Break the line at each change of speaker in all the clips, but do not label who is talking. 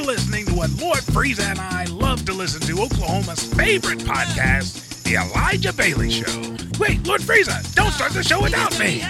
You're listening to what Lord Frieza and I love to listen to, Oklahoma's favorite podcast, The Elijah Bailey Show. Wait, Lord Frieza, don't start the show without me.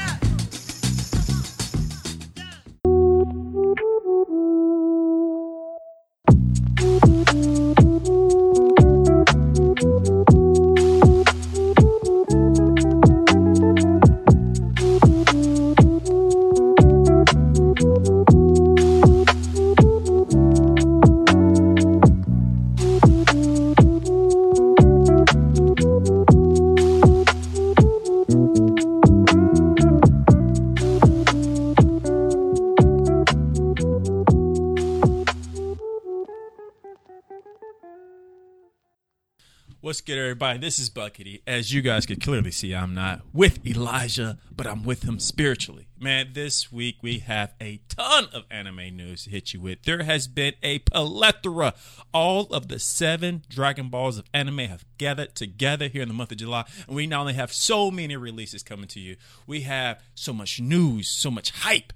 Everybody? This is Buckity. As you guys could clearly see, I'm not with Elijah, but I'm with him spiritually. Man, this week we have a ton of anime news to hit you with. There has been a plethora. All of the seven Dragon Balls of anime have gathered together here in the month of July, and we not only have so many releases coming to you, we have so much news, so much hype.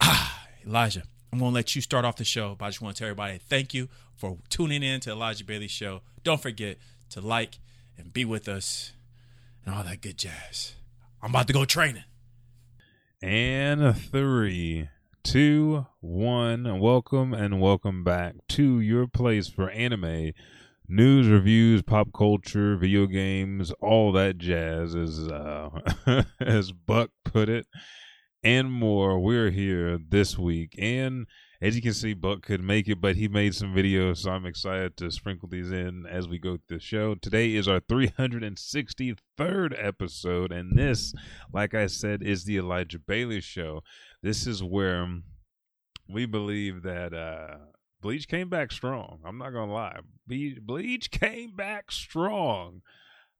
Ah, Elijah, I'm going to let you start off the show, but I just want to tell everybody thank you for tuning in to Elijah Bailey Show. Don't forget to like and be with us and all that good jazz. I'm about to go training.
And three, two, one. Welcome and welcome back to your place for anime news, reviews, pop culture, video games, all that jazz, as uh, as Buck put it, and more. We're here this week, and as you can see, Buck could make it, but he made some videos, so I'm excited to sprinkle these in as we go through the show. Today is our 363rd episode, and this, like I said, is the Elijah Bailey Show. This is where we believe that uh, Bleach came back strong. I'm not gonna lie, Bleach came back strong.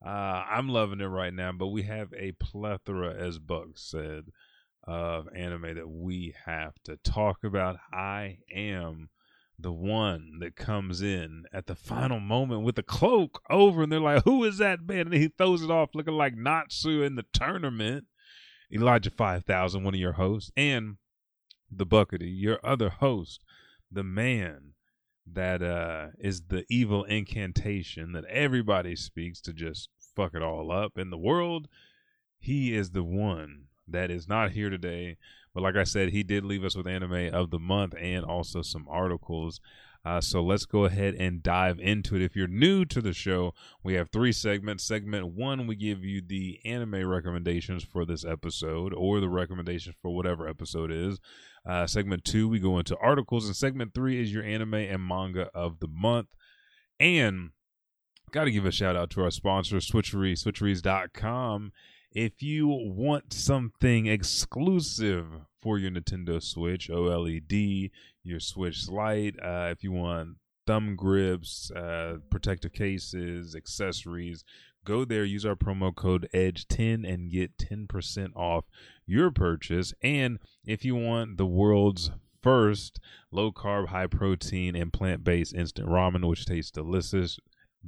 Uh, I'm loving it right now, but we have a plethora, as Buck said of anime that we have to talk about. I am the one that comes in at the final moment with the cloak over, and they're like, "Who is that man?" And he throws it off, looking like Natsu in the tournament. Elijah Five Thousand, one of your hosts, and the Buckity, your other host, the man that uh, is the evil incantation that everybody speaks to just fuck it all up in the world. He is the one that is not here today. But like I said, he did leave us with anime of the month and also some articles. Uh, so let's go ahead and dive into it. If you're new to the show, we have three segments. Segment one, we give you the anime recommendations for this episode or the recommendations for whatever episode is. Uh, segment two, we go into articles. And segment three is your anime and manga of the month. And got to give a shout out to our sponsor, Switchery, switcheries.com if you want something exclusive for your Nintendo Switch, OLED, your Switch Lite, uh, if you want thumb grips, uh, protective cases, accessories, go there, use our promo code EDGE10 and get 10% off your purchase. And if you want the world's first low carb, high protein, and plant based instant ramen, which tastes delicious,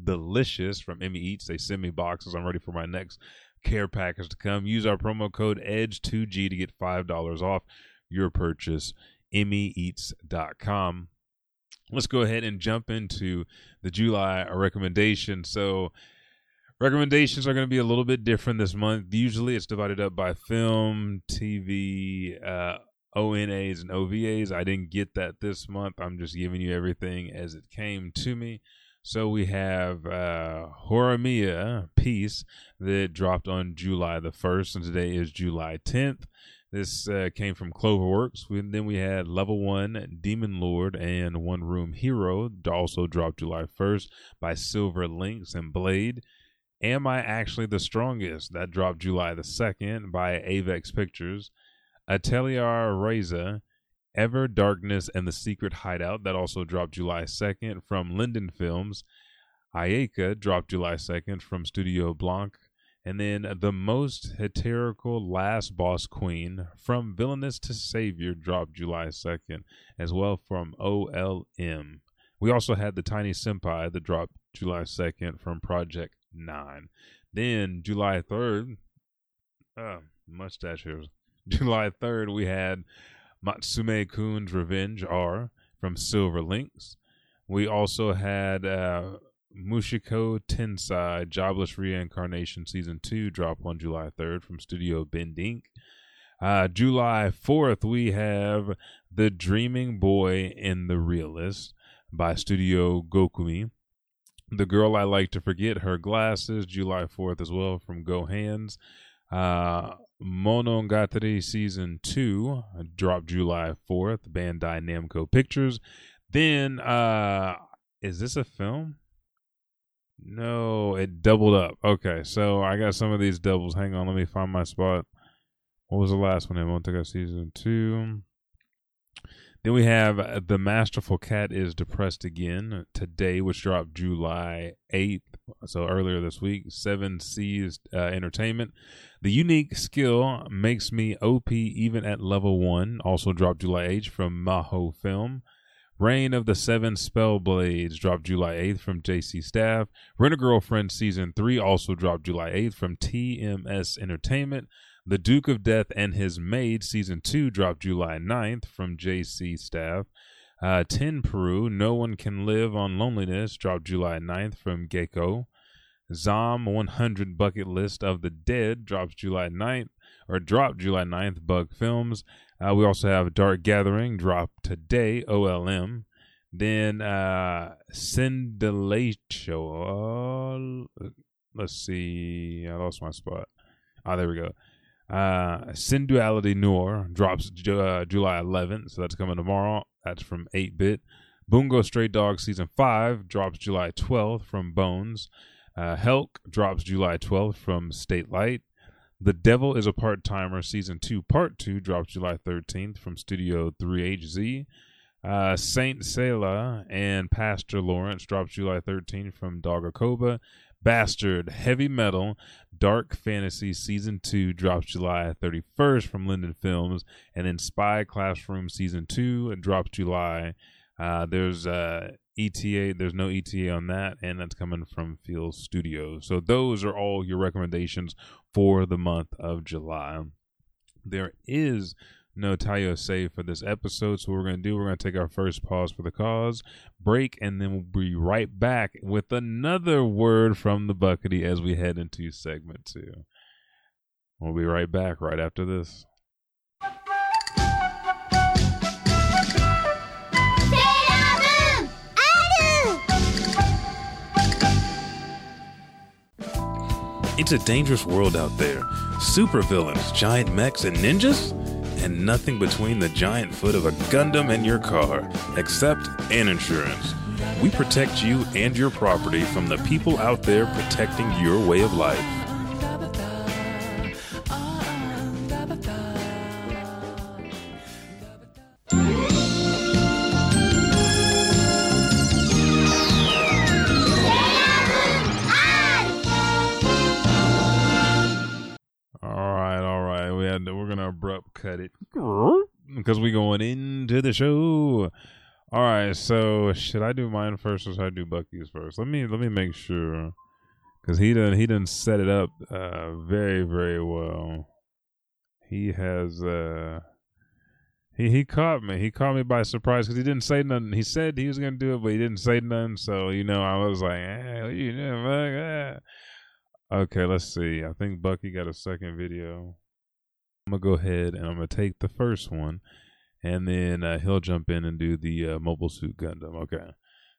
delicious from Immi Eats. They send me boxes. I'm ready for my next care package to come. Use our promo code EDGE2G to get $5 off your purchase. ImmiEats.com. Let's go ahead and jump into the July recommendation. So, recommendations are going to be a little bit different this month. Usually, it's divided up by film, TV, uh, ONAs, and OVAs. I didn't get that this month. I'm just giving you everything as it came to me. So we have uh, Horimiya Peace that dropped on July the 1st, and today is July 10th. This uh, came from Cloverworks. We, then we had Level 1 Demon Lord and One Room Hero, also dropped July 1st by Silver Links and Blade. Am I Actually the Strongest? That dropped July the 2nd by Avex Pictures. Atelier Ryza Ever Darkness and the Secret Hideout. That also dropped July 2nd from Linden Films. Ayaka dropped July 2nd from Studio Blanc. And then The Most Hysterical Last Boss Queen from Villainous to Savior dropped July 2nd, as well from OLM. We also had The Tiny Senpai that dropped July 2nd from Project 9. Then July 3rd, uh, mustache hairs. July 3rd, we had Matsume Kun's Revenge R from Silver Links. We also had uh, Mushoku Tensei Jobless Reincarnation Season 2 drop on July 3rd from Studio Bendink. Uh, July 4th, we have The Dreaming Boy and the Realist by Studio Gokumi. The Girl I Like to Forget, Her Glasses, July 4th as well from Go Hands. Uh, Monogatari Season 2 dropped July 4th, Bandai Namco Pictures. Then, uh, is this a film? No, it doubled up. Okay, so I got some of these doubles. Hang on, let me find my spot. What was the last one? Monogatari Season 2. Then we have uh, The Masterful Cat is Depressed Again today, which dropped July 8th, so earlier this week. Seven Seas uh, Entertainment. The Unique Skill Makes Me OP Even at Level 1, also dropped July 8th from Maho Film. Reign of the Seven Spellblades dropped July 8th from JC Staff. Rent a Girlfriend Season 3 also dropped July 8th from TMS Entertainment. The Duke of Death and His Maid Season 2 dropped July 9th from JC Staff. Uh, Tenpuru, No One Can Live on Loneliness dropped July 9th from Gecko. Zom 100 Bucket List of the Dead drops July 9th, or dropped July 9th, Bug Films. Uh, we also have Dark Gathering dropped today, OLM. Then uh Cindelatio. Uh, let's see. I lost my spot. Ah, there we go. Uh, Synduality Noir drops uh, July 11th, so that's coming tomorrow. That's from 8 Bit. Bungo Stray Dog Season 5 drops July 12th from Bones. Uh, Helck drops July 12th from Satelight. The Devil is a Part Timer Season 2 Part 2 drops July 13th from Studio 3HZ. Uh, Saint Selah and Pastor Lawrence drops July 13th from Doga Kobo. Bastard Heavy Metal Dark Fantasy Season 2 drops July 31st from Linden Films. And then Spy Classroom Season 2 drops July. Uh, there's uh, ETA. There's no ETA on that, and that's coming from Field Studios. So those are all your recommendations for the month of July. There is no Tayo save for this episode. So what we're gonna do, we're gonna take our first pause for the cause, break, and then we'll be right back with another word from the Buckity as we head into segment two. We'll be right back right after this.
It's a dangerous world out there. Supervillains, giant mechs, and ninjas? And nothing between the giant foot of a Gundam and your car, except an insurance. We protect you and your property from the people out there protecting your way of life.
Because we going into the show. All right, so should I do mine first or should I do Bucky's first? Let me let me make sure because he done he done set it up uh, very very well. He has uh he he caught me. He caught me by surprise because he didn't say nothing. He said he was gonna do it, but he didn't say nothing. So you know, I was like, eh? Ah. Okay, let's see. I think Bucky got a second video. I'm gonna go ahead and I'm gonna take the first one, and then uh, he'll jump in and do the uh, Mobile Suit Gundam. Okay,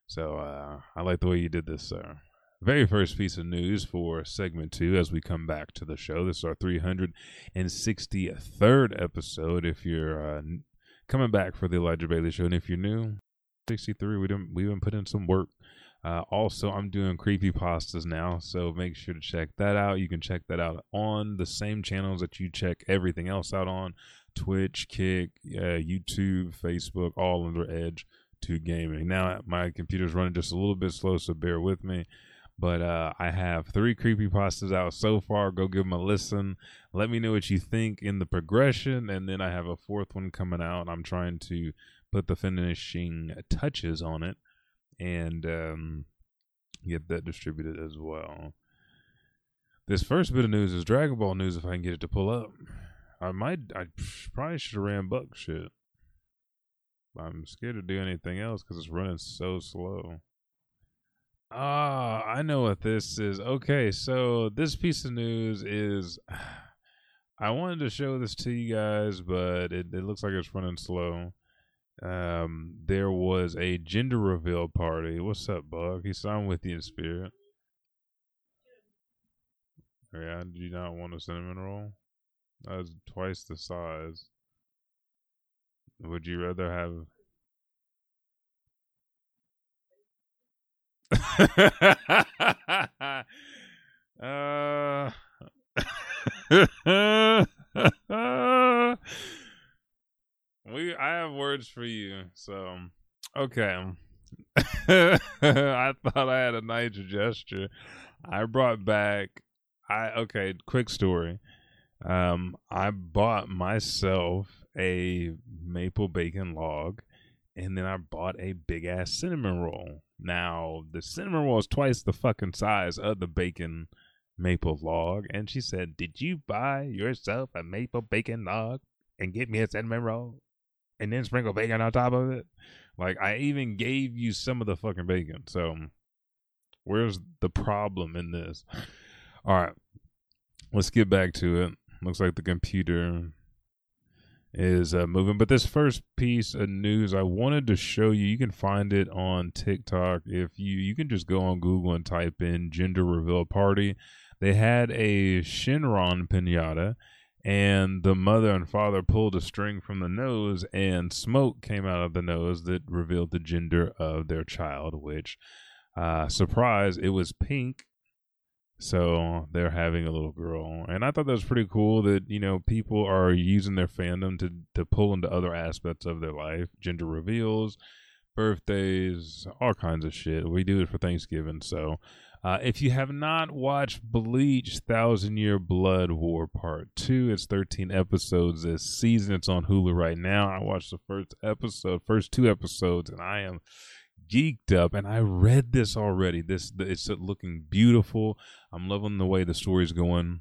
so uh, I like the way you did this, sir. Very first piece of news for segment two as we come back to the show. This is our 363rd episode. If you're uh, coming back for the Elijah Bailey Show, and if you're new, 63, we didn't we even put in some work. Uh, also, I'm doing creepy pastas now, so make sure to check that out. You can check that out on the same channels that you check everything else out on Twitch, Kick, uh, YouTube, Facebook, all under Edge to Gaming. Now, my computer's running just a little bit slow, so bear with me. But uh, I have three creepy pastas out so far. Go give them a listen. Let me know what you think in the progression, and then I have a fourth one coming out. I'm trying to put the finishing touches on it and um, get that distributed as well. This first bit of news is Dragon Ball news. If I can get it to pull up, I might. I probably should have ran Buck shit. I'm scared to do anything else because it's running so slow. Ah, I know what this is. Okay, so this piece of news is. I wanted to show this to you guys, but it, it looks like it's running slow. Um, there was a gender reveal party. What's up, Buck? He said I'm with you in spirit. Yeah, do you not want a cinnamon roll? That's twice the size. Would you rather have uh, we I have words for you. So okay. I thought I had a nice gesture. I brought back I okay, quick story. Um I bought myself a maple bacon log and then I bought a big ass cinnamon roll. Now, the cinnamon roll is twice the fucking size of the bacon maple log. And she said, Did you buy yourself a maple bacon log and get me a cinnamon roll and then sprinkle bacon on top of it? Like, I even gave you some of the fucking bacon. So, where's the problem in this? All right, let's get back to it. Looks like the computer is uh, moving. But this first piece of news I wanted to show you, you can find it on TikTok. If you you can just go on Google and type in gender reveal party. They had a Shenron pinata, and the mother and father pulled a string from the nose, and smoke came out of the nose that revealed the gender of their child. Which, uh, surprise, it was pink so they're having a little girl. And I thought that was pretty cool that, you know, people are using their fandom to, to pull into other aspects of their life. Gender reveals, birthdays, all kinds of shit. We do it for Thanksgiving. So uh, if you have not watched Bleach Thousand Year Blood War Part 2, it's 13 episodes this season. It's on Hulu right now. I watched the first episode, first two episodes, and I am geeked up and I read this already. This it's looking beautiful. I'm loving the way the story's going.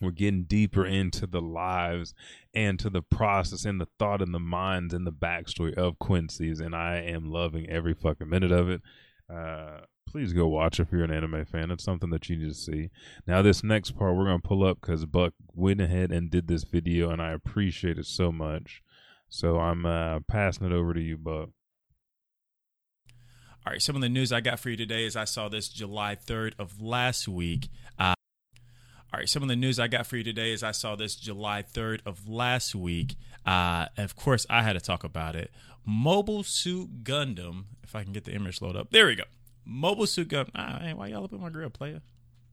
We're getting deeper into the lives and to the process and the thought and the minds and the backstory of Quincy's, and I am loving every fucking minute of it. Uh, please go watch if you're an anime fan. It's something that you need to see. Now, this next part we're gonna pull up because Buck went ahead and did this video, and I appreciate it so much. So I'm uh, passing it over to you, Buck.
All right, some of the news I got for you today is I saw this July 3rd of last week. Uh, all right, some of the news I got for you today is I saw this July 3rd of last week. Uh, of course, I had to talk about it. Mobile Suit Gundam. If I can get the image load up, there we go. Mobile Suit Gundam. Ah, hey, why y'all up in my grill, player?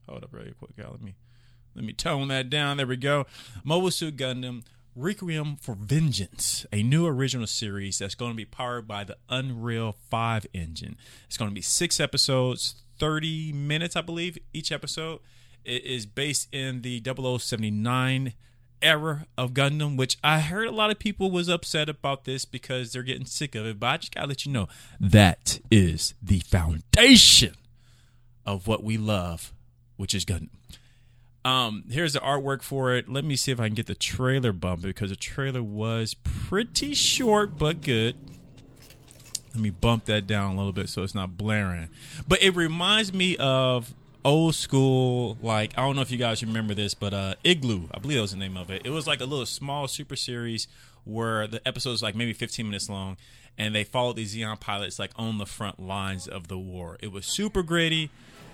Hold up, really quick. Y'all. Let me let me tone that down. There we go. Mobile Suit Gundam Requiem for Vengeance, a new original series that's going to be powered by the Unreal 5 engine. It's going to be six episodes, 30 minutes, I believe, each episode. It is based in the 0079 era of Gundam, which I heard a lot of people was upset about this because they're getting sick of it. But I just gotta let you know that is the foundation of what we love, which is Gundam. Um, here's the artwork for it. Let me see if I can get the trailer bump because the trailer was pretty short but good. Let me bump that down a little bit so it's not blaring. But it reminds me of old school, like I don't know if you guys remember this, but uh Igloo, I believe that was the name of it. It was like a little small super series where the episodes like maybe 15 minutes long and they followed these Zeon pilots like on the front lines of the war. It was super gritty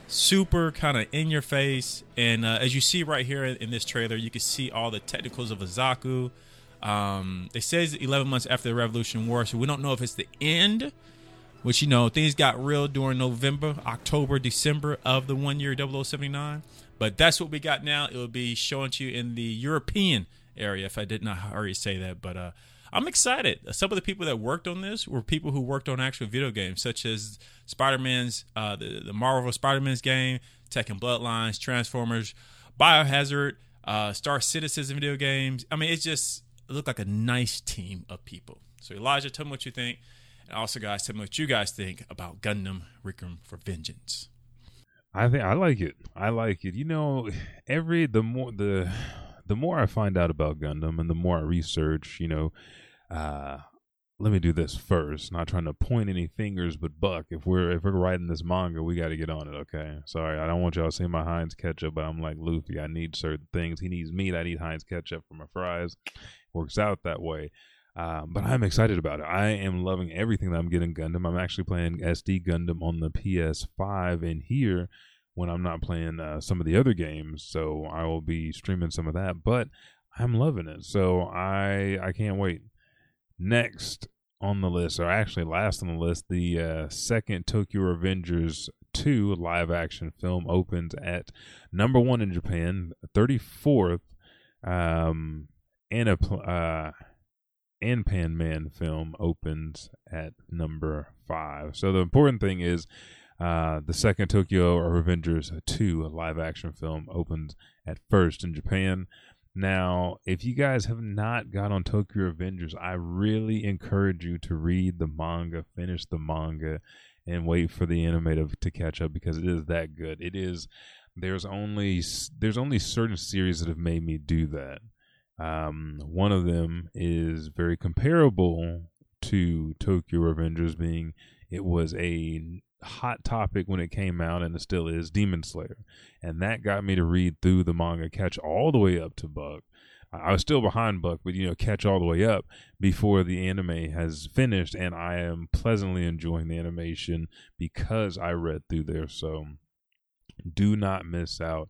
super kind of in your face. And uh, as you see right here in, this trailer, you can see all the technicals of a Zaku. Um, it says 11 months after the Revolution War, so we don't know if it's the end, which, you know, things got real during November, October, December of the one year 0079. But that's what we got now. It will be showing to you in the European area, if I did not already say that. But uh, I'm excited. Some of the people that worked on this were people who worked on actual video games, such as Spider Man's, uh, the, the Marvel Spider Man's game, Tekken Bloodlines, Transformers, Biohazard, uh, Star Citizen video games. I mean, it just looked like a nice team of people. So, Elijah, tell me what you think. And also, guys, tell me what you guys think about Gundam Requiem for Vengeance.
I think I like it. I like it. You know, every the more the the more I find out about Gundam and the more I research, you know, uh, let me do this first. Not trying to point any fingers, but Buck, if we're if we're writing this manga, we got to get on it. Okay, sorry, I don't want y'all to see my Heinz ketchup, but I'm like Luffy. I need certain things. He needs meat. I need Heinz ketchup for my fries. Works out that way. Um, but I'm excited about it. I am loving everything that I'm getting Gundam. I'm actually playing SD Gundam on the PS5 in here when I'm not playing uh, some of the other games. So I will be streaming some of that. But I'm loving it. So I I can't wait. Next on the list, or actually last on the list, the uh, second Tokyo Revengers 2 live action film opens at number one in Japan, 34th. Um, and a uh, Anpanman film opens at number five. So the important thing is uh, the second Tokyo Revengers 2 live action film opens at first in Japan. Now, if you guys have not got on Tokyo Avengers, I really encourage you to read the manga, finish the manga, and wait for the anime to, to catch up because it is that good. It is. There's only there's only certain series that have made me do that. Um, one of them is very comparable to Tokyo Revengers, being it was a hot topic when it came out, and it still is Demon Slayer, and that got me to read through the manga, catch all the way up to Buck. I was still behind Buck, but you know, catch all the way up before the anime has finished, and I am pleasantly enjoying the animation because I read through there. So, do not miss out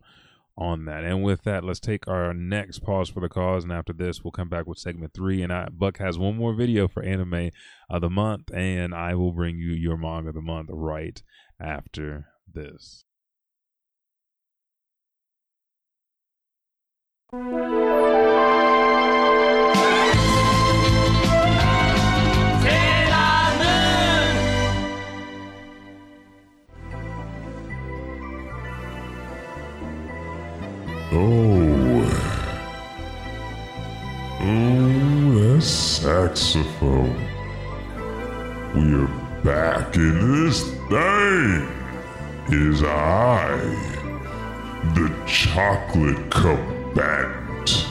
on that. And with that, let's take our next pause for the cause, and after this, we'll come back with segment three. And I, Buck has one more video for anime of the month, and I will bring you your manga of the month right after this.
Oh. Oh, that saxophone. We're back in this thing. Is I, the chocolate combatant,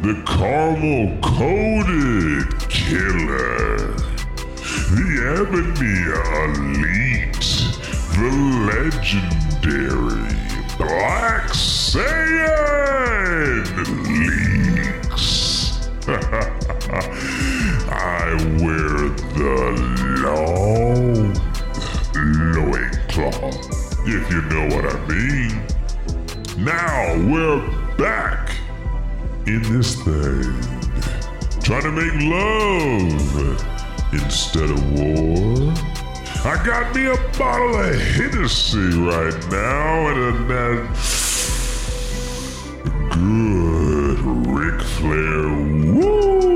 the caramel coated killer, the ebony elite, the legendary Black Saiyan leaks. I wear the long loincloth, if you know what I mean. Now we're back in this thing, trying to make love instead of war. I got me a bottle of Hennessy right now and a that Ric Flair woo.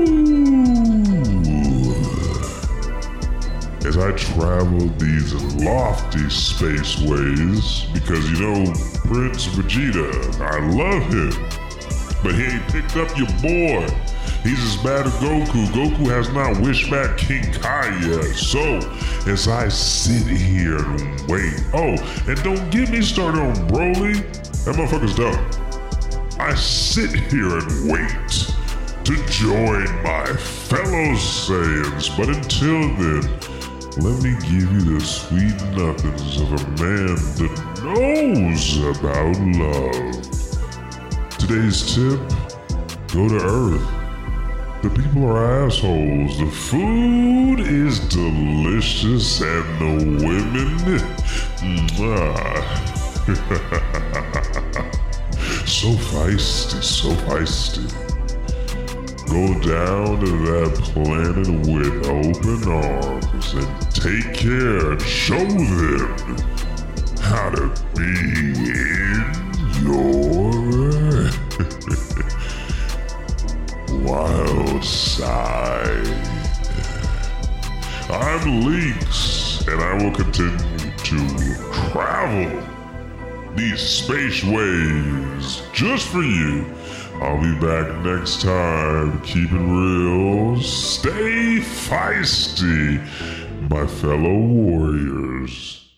As I travel these lofty spaceways, because you know Prince Vegeta, I love him, but he ain't picked up your boy. He's as bad as Goku. Goku has not wished back King Kai yet. So, as I sit here and wait. Oh, and don't get me started on Broly. That motherfucker's dumb. I sit here and wait to join my fellow Saiyans. But until then, let me give you the sweet nothings of a man that knows about love. Today's tip go to Earth. The people are assholes. The food is delicious, and the women. mwah. so feisty, so feisty. Go down to that planet with open arms and take care and show them how to be in your wild side. I'm Leeks, and I will continue to travel these space waves just for you. I'll be back next time. Keep it real. Stay feisty, my fellow warriors.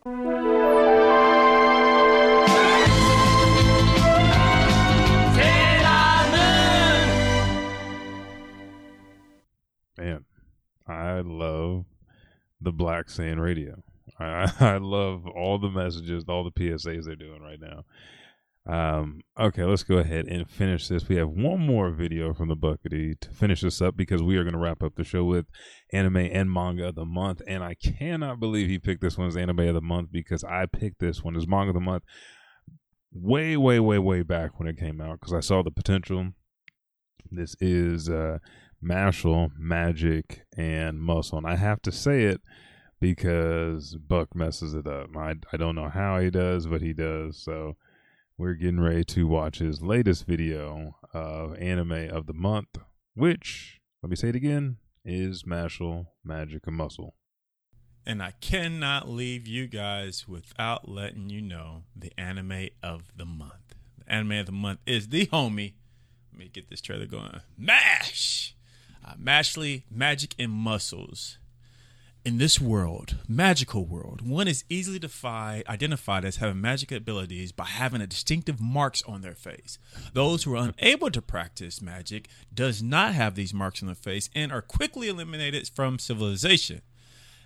Man, I love the Black Saiyan Radio. I, I love all the messages, all the PSAs they're doing right now. Um, okay, let's go ahead and finish this. We have one more video from the Buckity to finish this up because we are going to wrap up the show with anime and manga of the month. And I cannot believe he picked this one as anime of the month because I picked this one as manga of the month way, way, way, way back when it came out because I saw the potential. This is uh, Mashle, Magic, and Muscle. And I have to say it because Buck messes it up. I, I don't know how he does, but he does. So we're getting ready to watch his latest video of anime of the month, which, let me say it again, is Mashle Magic, and Muscle.
And I cannot leave you guys without letting you know the anime of the month. The anime of the month is the homie. Let me get this trailer going. MASH! Uh, Mashley, Magic, and Muscles. In this world, magical world, one is easily defi- identified as having magic abilities by having a distinctive marks on their face. Those who are unable to practice magic does not have these marks on their face and are quickly eliminated from civilization.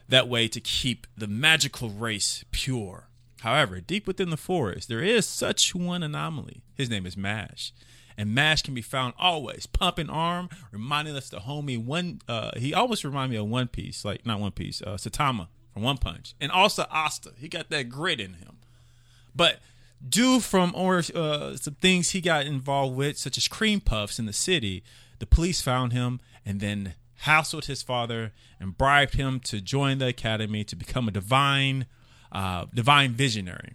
That way to keep the magical race pure. However, deep within the forest, there is such one anomaly. His name is Mash and Mash can be found always pumping arm, reminding us the homie one. Uh, he always remind me of One Piece, like not One Piece, uh, Saitama from One Punch, and also Asta. He got that grit in him, but due from or uh, some things he got involved with, such as cream puffs in the city, the police found him and then hassled his father and bribed him to join the academy to become a divine, uh, divine visionary.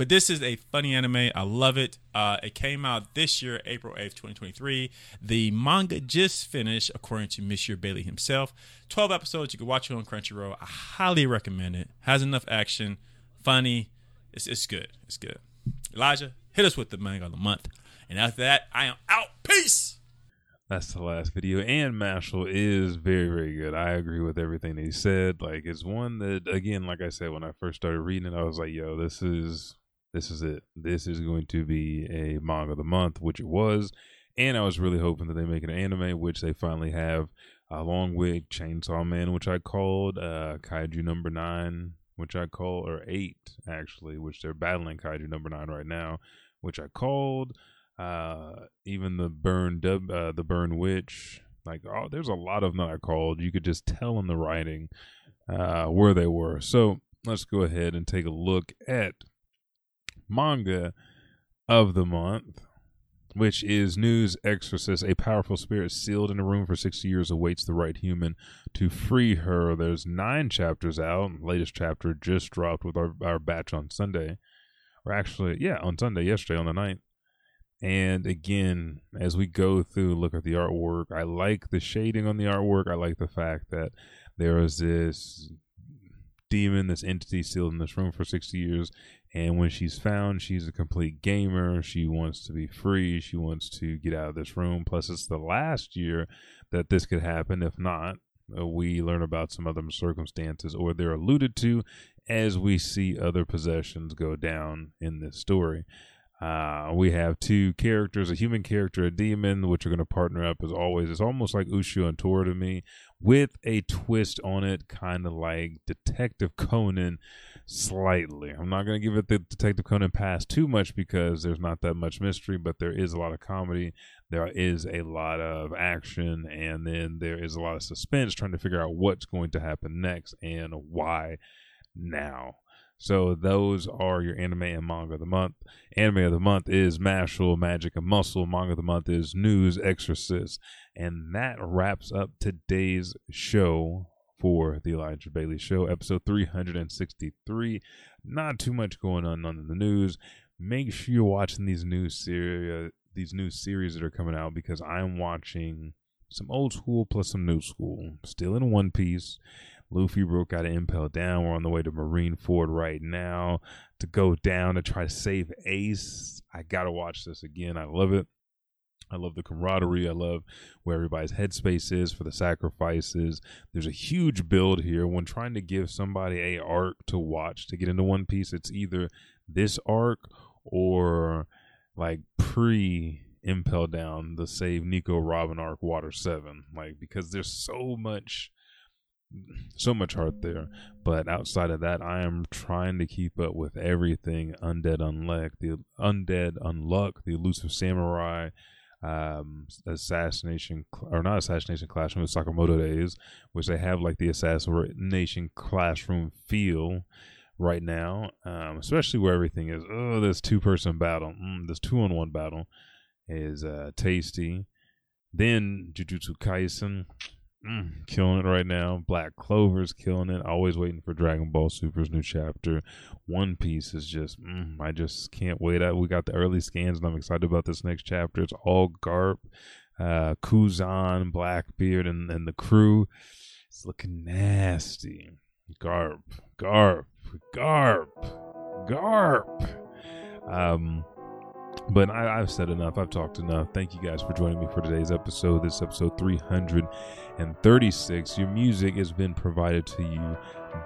But this is a funny anime. I love it. Uh, it came out this year, April 8th, 2023. The manga just finished, according to Monsieur Bailey himself. 12 episodes. You can watch it on Crunchyroll. I highly recommend it. Has enough action, funny. It's, it's good. It's good. Elijah, hit us with the manga of the month. And after that, I am out. Peace.
That's the last video. And Mashle is very, very good. I agree with everything he said. Like, it's one that, again, like I said, when I first started reading it, I was like, yo, this is this is it. This is going to be a manga of the month, which it was. And I was really hoping that they make an anime, which they finally have, along with Chainsaw Man, which I called uh, Kaiju number nine, which I call, or eight actually, which they're battling Kaiju number nine right now, which I called. Uh, even the Burn Dub, uh, the Burn Witch, like oh, there's a lot of them that I called. You could just tell in the writing uh, where they were. So let's go ahead and take a look at manga of the month, which is Nue's Exorcist. A powerful spirit sealed in a room for 60 years awaits the right human to free her. There's nine chapters out. Latest chapter just dropped with our, our batch on Sunday. Or actually, yeah, on Sunday, yesterday on the 9th. And again, as we go through, look at the artwork. I like the shading on the artwork. I like the fact that there is this demon, this entity sealed in this room for 60 years, and when she's found, she's a complete gamer. She wants to be free. She wants to get out of this room. Plus, it's the last year that this could happen. If not, uh, we learn about some other circumstances or they're alluded to as we see other possessions go down in this story. Uh, we have two characters, a human character, a demon, which are going to partner up as always. It's almost like Ushio and Tora to me, with a twist on it, kind of like Detective Conan slightly. I'm not going to give it the Detective Conan pass too much because there's not that much mystery, but there is a lot of comedy. There is a lot of action, and then there is a lot of suspense trying to figure out what's going to happen next and why now. So those are your anime and manga of the month. Anime of the month is Mashle, Magic and Muscle. Manga of the month is Nue's Exorcist. And that wraps up today's show for the Elijah Bailey Show, episode 363. Not too much going on on the news. Make sure you're watching these new series, uh, these new series that are coming out because I'm watching some old school plus some new school. Still in One Piece. Luffy broke out of Impel Down. We're on the way to Marineford right now to go down to try to save Ace. I gotta watch this again. I love it. I love the camaraderie. I love where everybody's headspace is for the sacrifices. There's a huge build here. When trying to give somebody a arc to watch to get into One Piece, it's either this arc or like pre Impel Down the Save Nico Robin arc Water Seven. Like because there's so much so much heart there. But outside of that, I am trying to keep up with everything Undead Unluck, the Undead Unluck, the Elusive Samurai, um, Assassination or not Assassination Classroom, the Sakamoto Days, which they have like the Assassination Classroom feel right now, um, especially where everything is. Oh, this two person battle, mm, this two on one battle is uh, tasty. Then Jujutsu Kaisen, mm, killing it right now. Black Clover's killing it. Always waiting for Dragon Ball Super's new chapter. One Piece is just, mm, I just can't wait. I, we got the early scans, and I'm excited about this next chapter. It's all Garp, uh, Kuzan, Blackbeard, and, and the crew. It's looking nasty. Garp, Garp, Garp, Garp. Um, but I, have said enough. I've talked enough. Thank you guys for joining me for today's episode. This episode 336. Your music has been provided to you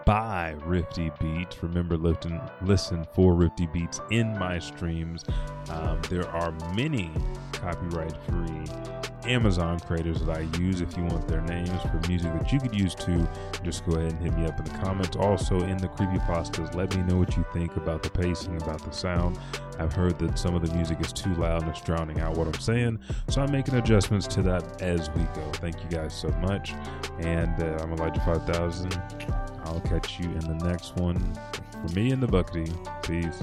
by Rifti Beats. Remember, listen, listen for Rifti Beats in my streams. Um, there are many copyright free Amazon creators that I use if you want their names for music that you could use too. Just go ahead and hit me up in the comments. Also, in the creepy pastas, let me know what you think about the pacing, about the sound. I've heard that some of the music is too loud and it's drowning out what I'm saying, so I'm making adjustments to that as we go. Thank you guys so much, and uh, I'm Elijah 5000. I'll catch you in the next one. For me and the Buckity, peace.